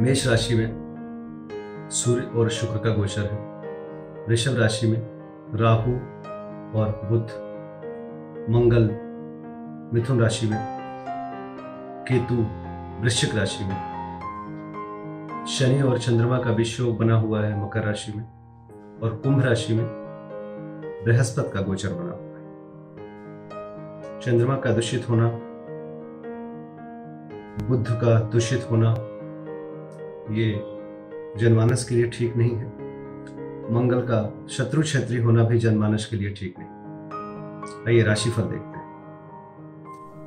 मेष राशि में सूर्य और शुक्र का गोचर है। वृषभ राशि में राहु और बुध। मंगल, मिथुन राशि में केतु, वृश्चिक राशि में। शनि और चंद्रमा का विश्व बना हुआ है मकर राशि में और कुंभ राशि में बृहस्पति का गोचर बना हुआ है। चंद्रमा का दूषित होना बुद्ध का दूषित होना ये जनमानस के लिए ठीक नहीं है। मंगल का शत्रु क्षेत्री होना भी जनमानस के लिए ठीक नहीं। आइए राशिफल देखते हैं।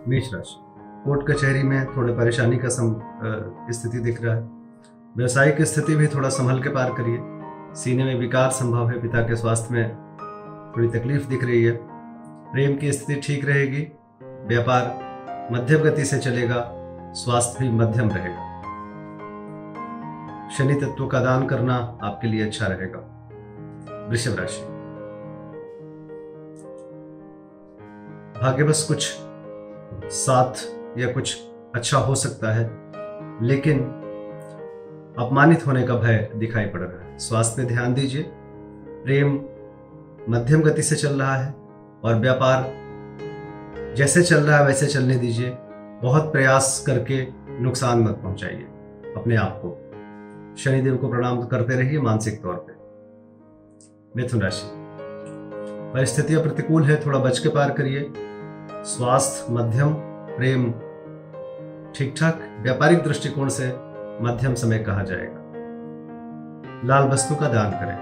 मेष राशि। कोर्ट कचहरी में थोड़े परेशानी का सम स्थिति दिख रहा है। व्यवसायिक स्थिति भी थोड़ा संभल के पार करिए। सीने में विकार संभव है, पिता के स्वास्थ्य में थोड़ी तकलीफ़ दिख रही है। प्रेम की स्थिति ठीक रहेगी। व्यापार मध्यम गति से चलेगा। स्वास्थ्य भी मध्यम रहेगा। शनि तत्व का दान करना आपके लिए अच्छा रहेगा। वृषभ राशि। भाग्यवश कुछ साथ या कुछ अच्छा हो सकता है, लेकिन अपमानित होने का भय दिखाई पड़ रहा है। स्वास्थ्य पे ध्यान दीजिए। प्रेम मध्यम गति से चल रहा है और व्यापार जैसे चल रहा है वैसे चलने दीजिए। बहुत प्रयास करके नुकसान मत पहुंचाइए अपने आप को। शनिदेव को प्रणाम करते रहिए मानसिक तौर पे। मिथुन राशि। परिस्थितियाँ प्रतिकूल है, थोड़ा बच के पार करिए। स्वास्थ्य, मध्यम, प्रेम ठीक ठाक व्यापारिक दृष्टिकोण से मध्यम समय कहा जाएगा। लाल वस्तु का दान करें।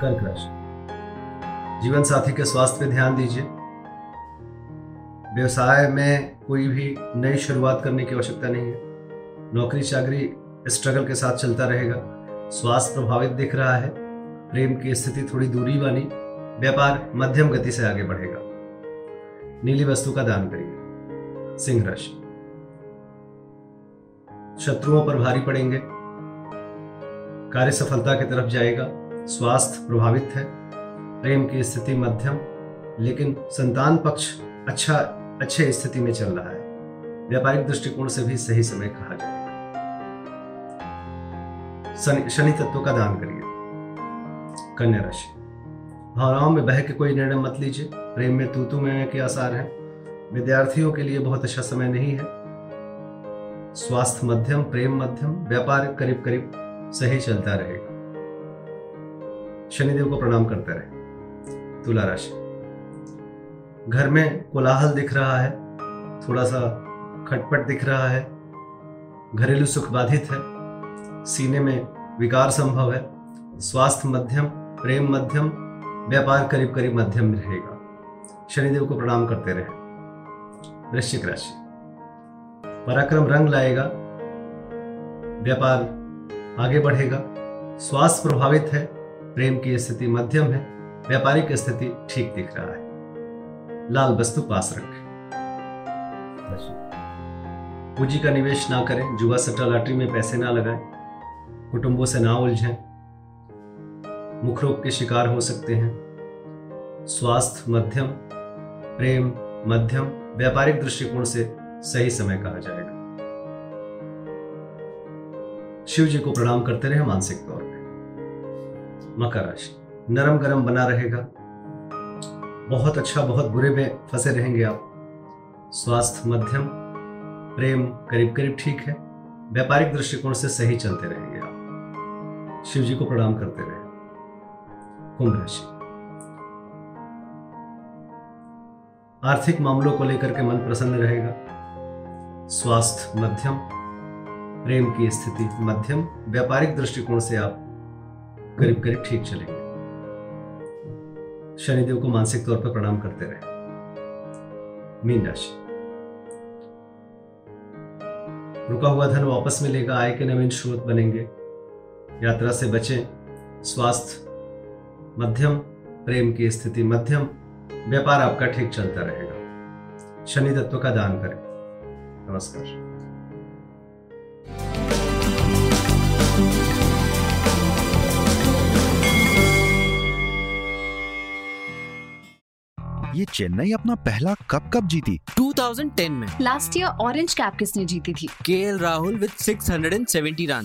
कर्क राशि। जीवन साथी के स्वास्थ्य पे ध्यान दीजिए। व्यवसाय में कोई भी नई शुरुआत करने की आवश्यकता नहीं है। नौकरी चाकरी स्ट्रगल के साथ चलता रहेगा। स्वास्थ्य प्रभावित दिख रहा है। प्रेम की स्थिति थोड़ी दूरी वाली, व्यापार मध्यम गति से आगे बढ़ेगा। नीली वस्तु का दान करिए। सिंह राशि। शत्रुओं पर भारी पड़ेंगे। कार्य सफलता की तरफ़ जाएगा। स्वास्थ्य प्रभावित है। प्रेम की स्थिति मध्यम, लेकिन संतान पक्ष अच्छा अच्छे स्थिति में चल रहा है। व्यापारिक दृष्टिकोण से भी सही समय कहा जाएगा शनि तत्व का दान करिए। कन्या राशि। भावनाओं में बह के कोई निर्णय मत लीजिए। प्रेम में तूतू में के आसार हैं। विद्यार्थियों के लिए बहुत अच्छा समय नहीं है। स्वास्थ्य मध्यम, प्रेम मध्यम, व्यापार करीब करीब सही चलता रहेगा। शनिदेव को प्रणाम करते रहे। तुला राशि। घर में कोलाहल दिख रहा है। थोड़ा सा खटपट दिख रहा है। घरेलू सुख बाधित है। सीने में विकार संभव है। स्वास्थ्य मध्यम, प्रेम मध्यम, व्यापार करीब करीब मध्यम रहेगा। शनिदेव को प्रणाम करते रहे। वृश्चिक राशि। पराक्रम रंग लाएगा। व्यापार आगे बढ़ेगा। स्वास्थ्य प्रभावित है। प्रेम की स्थिति मध्यम है। व्यापारिक स्थिति ठीक दिख रहा है। लाल वस्तु पास रखें। पूंजी का निवेश ना करें। जुआ सट्टा लॉटरी में पैसे ना लगाएँ। कुटुंबों से ना उलझें। मुख रोग के शिकार हो सकते हैं। स्वास्थ्य मध्यम, प्रेम मध्यम, व्यापारिक दृष्टिकोण से सही समय कहा जाएगा। शिव जी को प्रणाम करते रहे मानसिक तौर पर मकर राशि, नरम गरम बना रहेगा। बहुत अच्छा बहुत बुरे में फंसे रहेंगे आप। स्वास्थ्य मध्यम, प्रेम करीब करीब ठीक है। व्यापारिक दृष्टिकोण से सही चलते रहेंगे आप। शिव जी को प्रणाम करते रहे। कुंभ राशि। आर्थिक मामलों को लेकर के मन प्रसन्न रहेगा। स्वास्थ्य मध्यम, प्रेम की स्थिति मध्यम, व्यापारिक दृष्टिकोण से आप करीब करीब ठीक चलेंगे। शनिदेव को मानसिक तौर पर प्रणाम करते रहे। मीन राशि। रुका हुआ धन वापस मिलेगा, आय के नवीन स्रोत बनेंगे। यात्रा से बचें स्वास्थ्य मध्यम प्रेम की स्थिति मध्यम व्यापार आपका ठीक चलता रहेगा। शनि तत्व का दान करें। नमस्कार। ये चेन्नई अपना पहला कप कब जीती। 2010 में। लास्ट ईयर ऑरेंज कैप किसने जीती थी? K Rahul with 670 run